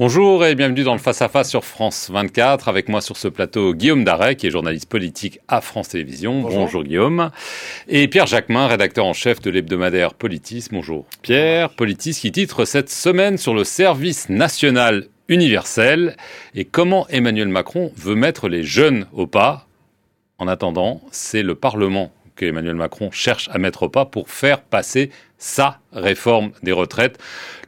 Bonjour et bienvenue dans le Face à Face sur France 24. Avec moi sur ce plateau, Guillaume Daret, qui est journaliste politique à France Télévisions. Bonjour, Guillaume. Et Pierre Jacquemin, rédacteur en chef de l'hebdomadaire Politis. Bonjour Pierre. Politis qui titre cette semaine sur le service national universel et comment Emmanuel Macron veut mettre les jeunes au pas? En attendant, c'est le Parlement que Emmanuel Macron cherche à mettre au pas pour faire passer sa réforme des retraites.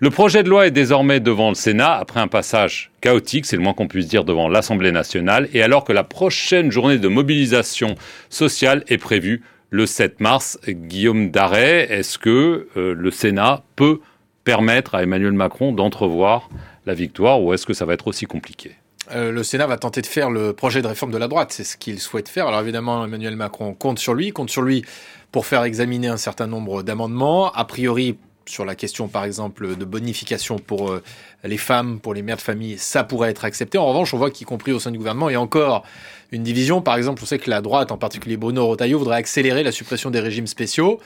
Le projet de loi est désormais devant le Sénat après un passage chaotique, c'est le moins qu'on puisse dire, devant l'Assemblée nationale, et alors que la prochaine journée de mobilisation sociale est prévue le 7 mars. Guillaume Darret, est-ce que euh, le Sénat peut permettre à Emmanuel Macron d'entrevoir la victoire ou est-ce que ça va être aussi compliqué? Euh, le Sénat va tenter de faire le projet de réforme de la droite. C'est ce qu'il souhaite faire. Alors évidemment, Emmanuel Macron compte sur lui, compte sur lui pour faire examiner un certain nombre d'amendements. A priori, sur la question, par exemple, de bonification pour euh, les femmes, pour les mères de famille, ça pourrait être accepté. En revanche, on voit qu'y compris au sein du gouvernement, il y a encore une division. Par exemple, on sait que la droite, en particulier Bruno Rotaillot, voudrait accélérer la suppression des régimes spéciaux.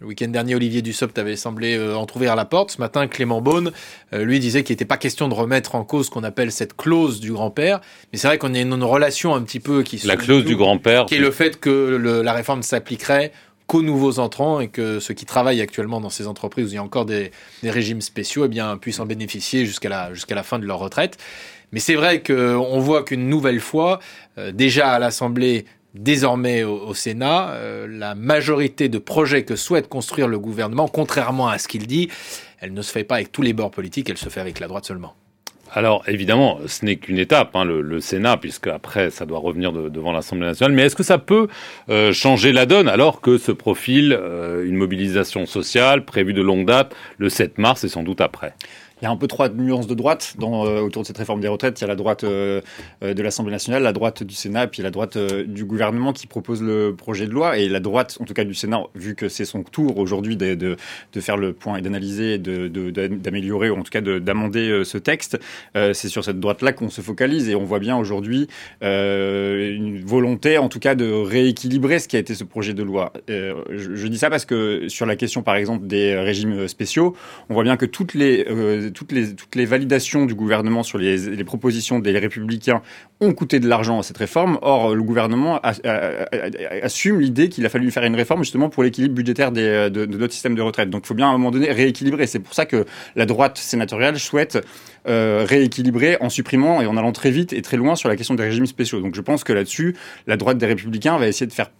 Le week-end dernier, Olivier Dussopt avait semblé euh, entrouvrir la porte. Ce matin, Clément Beaune, euh, lui, disait qu'il n'était pas question de remettre en cause ce qu'on appelle cette clause du grand-père. Mais c'est vrai qu'on a une, relation un petit peu qui... La clause du grand-père. Qui est le fait que la réforme s'appliquerait qu'aux nouveaux entrants et que ceux qui travaillent actuellement dans ces entreprises où il y a encore des, régimes spéciaux eh bien, puissent en bénéficier jusqu'à la, jusqu'à la fin de leur retraite. Mais c'est vrai qu'on voit qu'une nouvelle fois, euh, déjà à l'Assemblée, désormais au, Sénat, euh, la majorité de projets que souhaite construire le gouvernement, contrairement à ce qu'il dit, elle ne se fait pas avec tous les bords politiques, elle se fait avec la droite seulement. Alors évidemment, ce n'est qu'une étape, hein, le, Sénat, puisque après ça doit revenir devant l'Assemblée nationale. Mais est-ce que ça peut euh, changer la donne alors que se profile euh, une mobilisation sociale prévue de longue date le 7 mars et sans doute après? Il y a un peu trois nuances de droite dans, euh, autour de cette réforme des retraites. Il y a la droite euh, euh, de l'Assemblée nationale, la droite du Sénat, puis la droite du gouvernement qui propose le projet de loi. Et la droite, en tout cas du Sénat, vu que c'est son tour aujourd'hui de, de, de, faire le point et d'analyser, d'améliorer, ou en tout cas d'amender ce texte, c'est sur cette droite-là qu'on se focalise. Et on voit bien aujourd'hui une volonté, en tout cas, de rééquilibrer ce qui a été ce projet de loi. Je, je, dis ça parce que sur la question, par exemple, des régimes spéciaux, on voit bien que toutes les toutes les, toutes les validations du gouvernement sur les, propositions des républicains ont coûté de l'argent à cette réforme. Or, le gouvernement assume l'idée qu'il a fallu faire une réforme justement pour l'équilibre budgétaire de, notre système de retraite. Donc, il faut bien à un moment donné rééquilibrer. C'est pour ça que la droite sénatoriale souhaite euh, rééquilibrer en supprimant et en allant très vite et très loin sur la question des régimes spéciaux. Donc, je pense que là-dessus, la droite des républicains va essayer de faire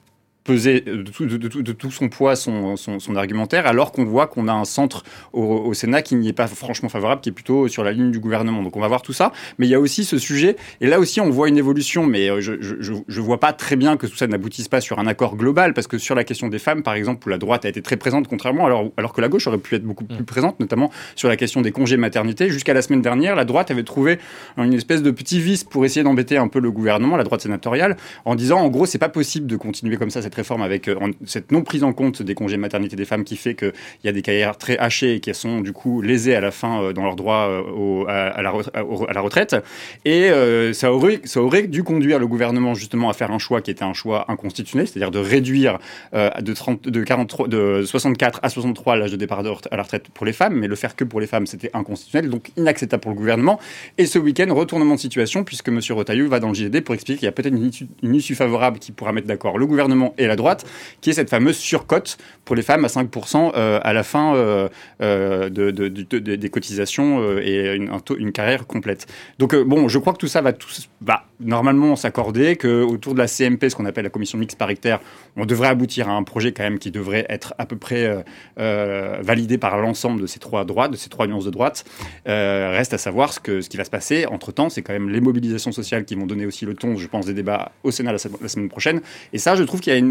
peser de tout, de, de tout, son poids son, son, son argumentaire, alors qu'on voit qu'on a un centre au, au Sénat qui n'y est pas franchement favorable, qui est plutôt sur la ligne du gouvernement. Donc on va voir tout ça. Mais il y a aussi ce sujet, et là aussi on voit une évolution, mais euh, je je vois pas très bien que tout ça n'aboutisse pas sur un accord global, parce que sur la question des femmes, par exemple, où la droite a été très présente, contrairement, alors, alors que la gauche aurait pu être beaucoup plus mm. présente, notamment sur la question des congés maternité. Jusqu'à la semaine dernière, la droite avait trouvé une espèce de petit vice pour essayer d'embêter un peu le gouvernement, la droite sénatoriale, en disant en gros c'est pas possible de continuer comme ça cette réforme avec euh, cette non prise en compte des congés maternité des femmes qui fait qu'il y a des carrières très hachées et qui sont du coup lésées à la fin euh, dans leurs droits euh, à, la, retraite. Et ça, aurait, ça aurait dû conduire le gouvernement justement à faire un choix qui était un choix inconstitutionnel, c'est-à-dire de réduire de, 30, de, 43, de 64 à 63 l'âge de départ à la retraite pour les femmes, mais le faire que pour les femmes, c'était inconstitutionnel, donc inacceptable pour le gouvernement. Et ce week-end, retournement de situation, puisque M. Rotailleux va dans le JD pour expliquer qu'il y a peut-être une, une issue favorable qui pourra mettre d'accord le gouvernement et la droite, qui est cette fameuse surcote pour les femmes à 5% euh, à la fin euh, euh, de, des cotisations et une, carrière complète. Donc bon, je crois que tout ça va, normalement s'accorder, que autour de la CMP, ce qu'on appelle la commission mixte paritaire, on devrait aboutir à un projet quand même qui devrait être à peu près validé par l'ensemble de ces trois droites, de ces trois nuances de droite. reste à savoir ce, que, ce qui va se passer. Entre-temps, c'est quand même les mobilisations sociales qui vont donner aussi le ton, je pense, des débats au Sénat la semaine prochaine. Et ça, je trouve qu'il y a une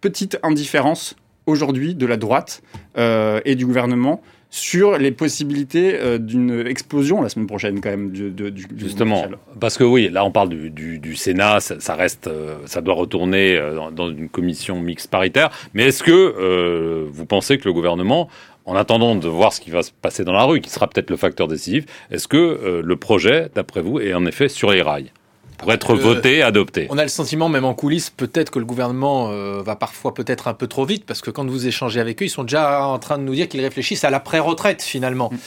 petite indifférence aujourd'hui de la droite euh, et du gouvernement sur les possibilités euh, d'une explosion la semaine prochaine quand même du, du, justement parce que oui là on parle du, du Sénat ça, reste euh, ça doit retourner dans, une commission mixte paritaire. Mais est-ce que vous pensez que le gouvernement en attendant de voir ce qui va se passer dans la rue qui sera peut-être le facteur décisif est-ce que le projet d'après vous est en effet sur les rails? Pour être voté, adopté. On a le sentiment, même en coulisses, peut-être que le gouvernement euh, va parfois peut-être un peu trop vite, parce que quand vous échangez avec eux, ils sont déjà en train de nous dire qu'ils réfléchissent à l'après-retraite finalement. Mm.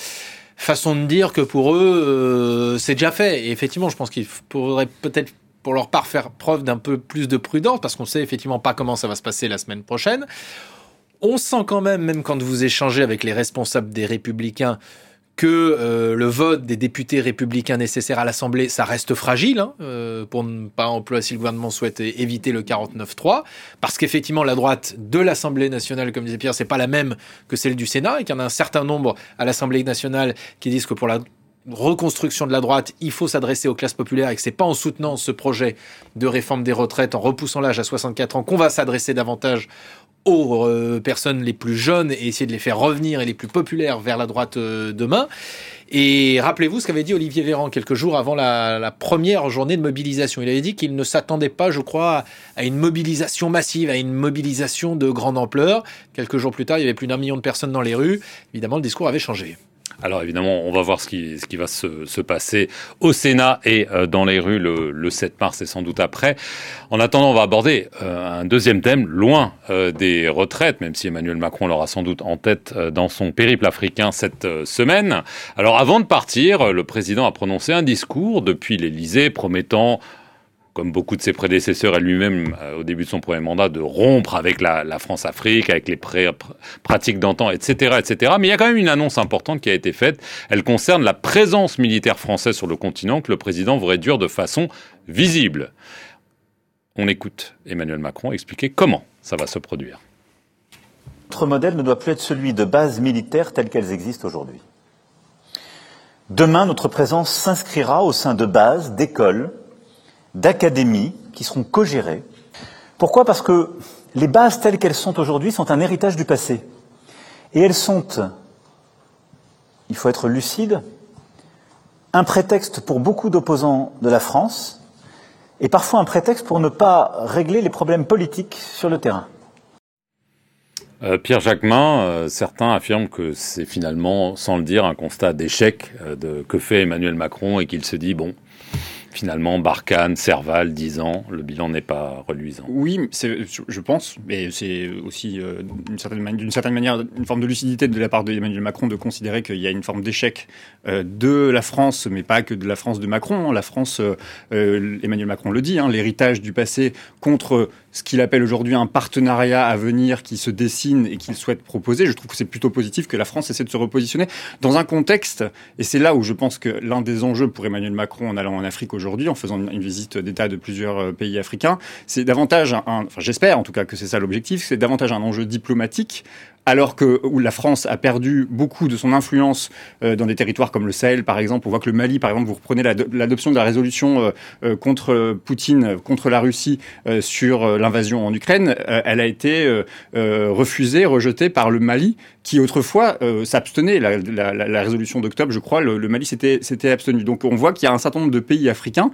façon de dire que pour eux, c'est déjà fait. Et effectivement, je pense qu'il faudrait peut-être pour leur part faire preuve d'un peu plus de prudence parce qu'on sait effectivement pas comment ça va se passer la semaine prochaine. On sent quand même, même quand vous échangez avec les responsables des républicains, que euh, le vote des députés républicains nécessaires à l'Assemblée, ça reste fragile, hein, euh, pour ne pas employer si le gouvernement souhaite éviter le 49-3, parce qu'effectivement la droite de l'Assemblée nationale, comme disait Pierre, c'est pas la même que celle du Sénat, et qu'il y en a un certain nombre à l'Assemblée nationale qui disent que pour la reconstruction de la droite, il faut s'adresser aux classes populaires et que c'est pas en soutenant ce projet de réforme des retraites, en repoussant l'âge à 64 ans, qu'on va s'adresser davantage aux euh, personnes les plus jeunes et essayer de les faire revenir et les plus populaires vers la droite euh, demain. Et rappelez-vous ce qu'avait dit Olivier Véran quelques jours avant la, la première journée de mobilisation. Il avait dit qu'il ne s'attendait pas, je crois, à une mobilisation massive, à une mobilisation de grande ampleur. Quelques jours plus tard, il y avait plus d'un million de personnes dans les rues. Évidemment, le discours avait changé. Alors évidemment, on va voir ce qui, va se, se passer au Sénat et euh, dans les rues le, le, 7 mars et sans doute après. En attendant, on va aborder euh, un deuxième thème, loin euh, des retraites, même si Emmanuel Macron l'aura sans doute en tête dans son périple africain cette semaine. Alors avant de partir, le président a prononcé un discours depuis l'Élysée promettant comme beaucoup de ses prédécesseurs et lui-même euh, au début de son premier mandat, de rompre avec la, la France-Afrique, avec les pratiques d'antan, etc., etc. Mais il y a quand même une annonce importante qui a été faite. Elle concerne la présence militaire française sur le continent que le président veut réduire de façon visible. On écoute Emmanuel Macron expliquer comment ça va se produire. Notre modèle ne doit plus être celui de bases militaires telles qu'elles existent aujourd'hui. Demain, notre présence s'inscrira au sein de bases, d'écoles, d'académies qui seront co-gérées. Pourquoi? Parce que les bases telles qu'elles sont aujourd'hui sont un héritage du passé. Et elles sont, il faut être lucide, un prétexte pour beaucoup d'opposants de la France et parfois un prétexte pour ne pas régler les problèmes politiques sur le terrain. Euh, Pierre Jacquemin, euh, certains affirment que c'est finalement, sans le dire, un constat d'échec euh, de, que fait Emmanuel Macron et qu'il se dit, bon, finalement, Barkhane, Serval, 10 ans, le bilan n'est pas reluisant. Oui, je pense, mais c'est aussi euh, d'une certaine, manière une forme de lucidité de la part d'Emmanuel Macron de considérer qu'il y a une forme d'échec euh, de la France, mais pas que de la France de Macron. La France, euh, Emmanuel Macron le dit, hein, l'héritage du passé contre ce qu'il appelle aujourd'hui un partenariat à venir qui se dessine et qu'il souhaite proposer. Je trouve que c'est plutôt positif que la France essaie de se repositionner dans un contexte, et c'est là où je pense que l'un des enjeux pour Emmanuel Macron en allant en Afrique aujourd'hui, en faisant une, visite d'État de plusieurs euh, pays africains, c'est davantage, un, enfin j'espère en tout cas que c'est ça l'objectif, c'est davantage un enjeu diplomatique alors que où la France a perdu beaucoup de son influence euh, dans des territoires comme le Sahel, par exemple, on voit que le Mali, par exemple, vous reprenez l'adoption de la résolution euh, contre Poutine, contre la Russie sur l'invasion en Ukraine, elle a été refusée, rejetée par le Mali, qui autrefois s'abstenait. La, résolution d'octobre, je crois, le, le Mali s'était abstenu. Donc on voit qu'il y a un certain nombre de pays africains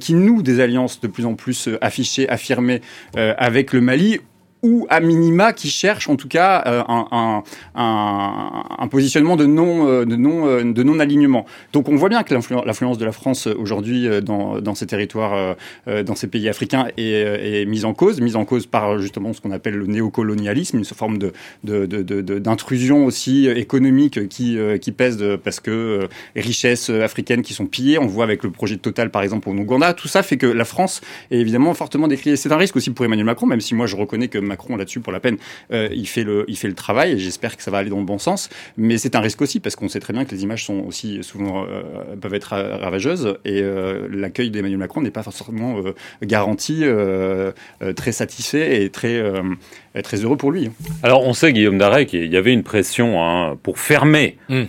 qui nouent des alliances de plus en plus affichées, affirmées avec le Mali ou à minima qui cherchent en tout cas euh, un, un, un, positionnement de non euh, de non euh, de non alignement. Donc on voit bien que l'influence de la France aujourd'hui dans, dans ces territoires, dans ces pays africains est, est, mise en cause, mise en cause par justement ce qu'on appelle le néocolonialisme, une forme de d'intrusion de, de, aussi économique qui qui pèse parce que les richesses africaines qui sont pillées, on voit avec le projet de Total par exemple au Ouganda, tout ça fait que la France est évidemment fortement décriée. C'est un risque aussi pour Emmanuel Macron, même si moi je reconnais que Macron là-dessus pour la peine. Euh, il fait le, il travail et j'espère que ça va aller dans le bon sens. Mais c'est un risque aussi parce qu'on sait très bien que les images sont aussi souvent euh, peuvent être ravageuses et euh, l'accueil d'Emmanuel Macron n'est pas forcément garanti, très satisfait et très très heureux pour lui. Alors on sait Guillaume Darec qu'il y avait une pression hein, pour fermer hmm.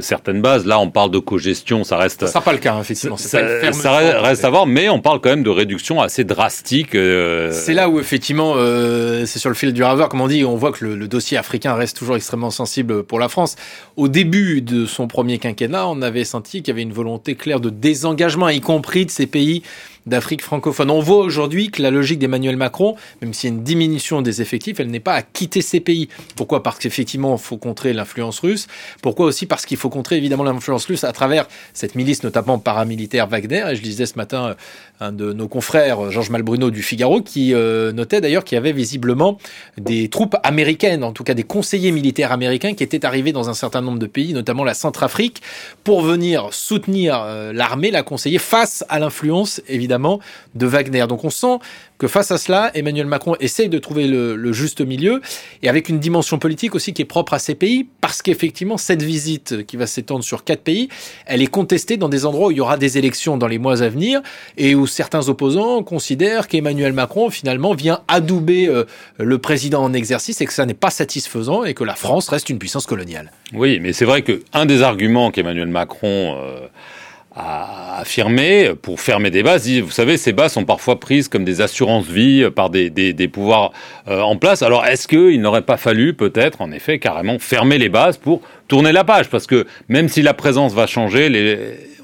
certaines bases. Là on parle de cogestion, ça reste. Ça sera pas le cas effectivement. Ça, ça reste à voir, mais on parle quand même de réduction assez drastique. C'est là où effectivement euh, c'est sur le fil du raveur, comme on dit, on voit que le, dossier africain reste toujours extrêmement sensible pour la France. Au début de son premier quinquennat, on avait senti qu'il y avait une volonté claire de désengagement, y compris de ces pays d'Afrique francophone. On voit aujourd'hui que la logique d'Emmanuel Macron, même s'il y a une diminution des effectifs, elle n'est pas à quitter ces pays. Pourquoi Parce qu'effectivement, il faut contrer l'influence russe. Pourquoi aussi Parce qu'il faut contrer évidemment l'influence russe à travers cette milice, notamment paramilitaire Wagner. Et je disais ce matin euh, un de nos confrères, Georges Malbruno du Figaro, qui euh, notait d'ailleurs qu'il y avait visiblement des troupes américaines, en tout cas des conseillers militaires américains qui étaient arrivés dans un certain nombre de pays, notamment la Centrafrique, pour venir soutenir euh, l'armée, la conseiller face à l'influence évidemment de Wagner. Donc on sent que face à cela, Emmanuel Macron essaye de trouver le, juste milieu et avec une dimension politique aussi qui est propre à ces pays parce qu'effectivement cette visite qui va s'étendre sur quatre pays, elle est contestée dans des endroits où il y aura des élections dans les mois à venir et où certains opposants considèrent qu'Emmanuel Macron finalement vient adouber euh, le président en exercice et que ça n'est pas satisfaisant et que la France reste une puissance coloniale. Oui, mais c'est vrai que un des arguments qu'Emmanuel Macron euh, a affirmé pour fermer des bases. Vous savez, ces bases sont parfois prises comme des assurances-vie par des, des, des pouvoirs euh, en place. Alors, est-ce qu'il n'aurait pas fallu peut-être, en effet, carrément fermer les bases pour tourner la page? Parce que même si la présence va changer, les,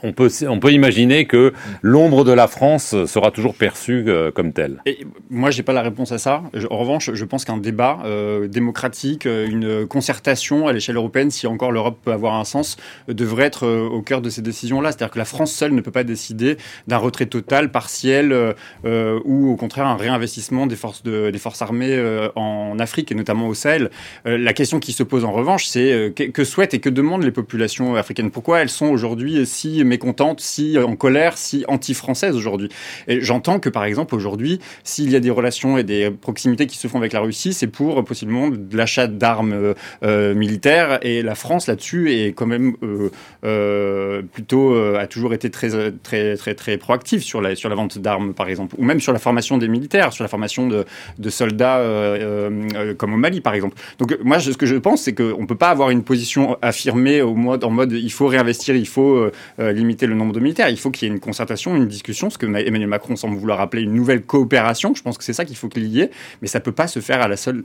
on peut, on peut imaginer que l'ombre de la France sera toujours perçue euh, comme telle. Et moi, j'ai pas la réponse à ça. en revanche, je pense qu'un débat euh, démocratique, euh, une concertation à l'échelle européenne, si encore l'Europe peut avoir un sens, devrait être au cœur de ces décisions-là. C'est-à-dire que la France seule ne peut pas décider d'un retrait total, partiel, ou au contraire un réinvestissement des forces, de, des forces armées en Afrique et notamment au Sahel. la question qui se pose en revanche, c'est que, que souhaitent et que demandent les populations africaines? Pourquoi elles sont aujourd'hui si mécontente, si en colère, si anti-française aujourd'hui. Et j'entends que par exemple aujourd'hui, s'il y a des relations et des proximités qui se font avec la Russie, c'est pour possiblement de l'achat d'armes euh, euh, militaires et la France là-dessus est quand même euh, plutôt a toujours été très très très très proactive sur la sur la vente d'armes par exemple ou même sur la formation des militaires, sur la formation de, de soldats comme au Mali par exemple. Donc moi ce que je pense c'est qu'on peut pas avoir une position affirmée au mode en mode il faut réinvestir, il faut limiter le nombre de militaires. Il faut qu'il y ait une concertation, une discussion, ce que Emmanuel Macron semble vouloir appeler une nouvelle coopération. Je pense que c'est ça qu'il faut qu'il y ait, mais ça peut pas se faire à la seule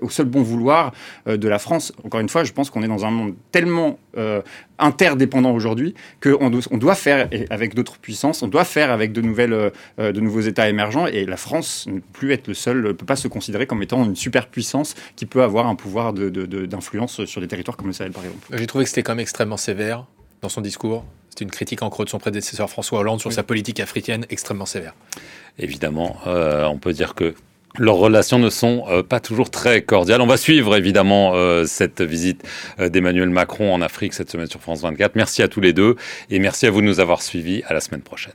au seul bon vouloir euh, de la France. Encore une fois, je pense qu'on est dans un monde tellement euh, interdépendant aujourd'hui qu'on doit, faire avec d'autres puissances, on doit faire avec de, nouvelles, euh, de nouveaux États émergents, et la France ne peut plus être le seul, ne peut pas se considérer comme étant une superpuissance qui peut avoir un pouvoir d'influence sur des territoires comme le Sahel, par exemple. J'ai trouvé que c'était quand même extrêmement sévère dans son discours. C'est une critique en creux de son prédécesseur François Hollande sur sa politique africaine extrêmement sévère. Évidemment, euh, on peut dire que leurs relations ne sont euh, pas toujours très cordiales. On va suivre évidemment euh, cette visite d'Emmanuel Macron en Afrique cette semaine sur France 24. Merci à tous les deux et merci à vous de nous avoir suivis. À la semaine prochaine.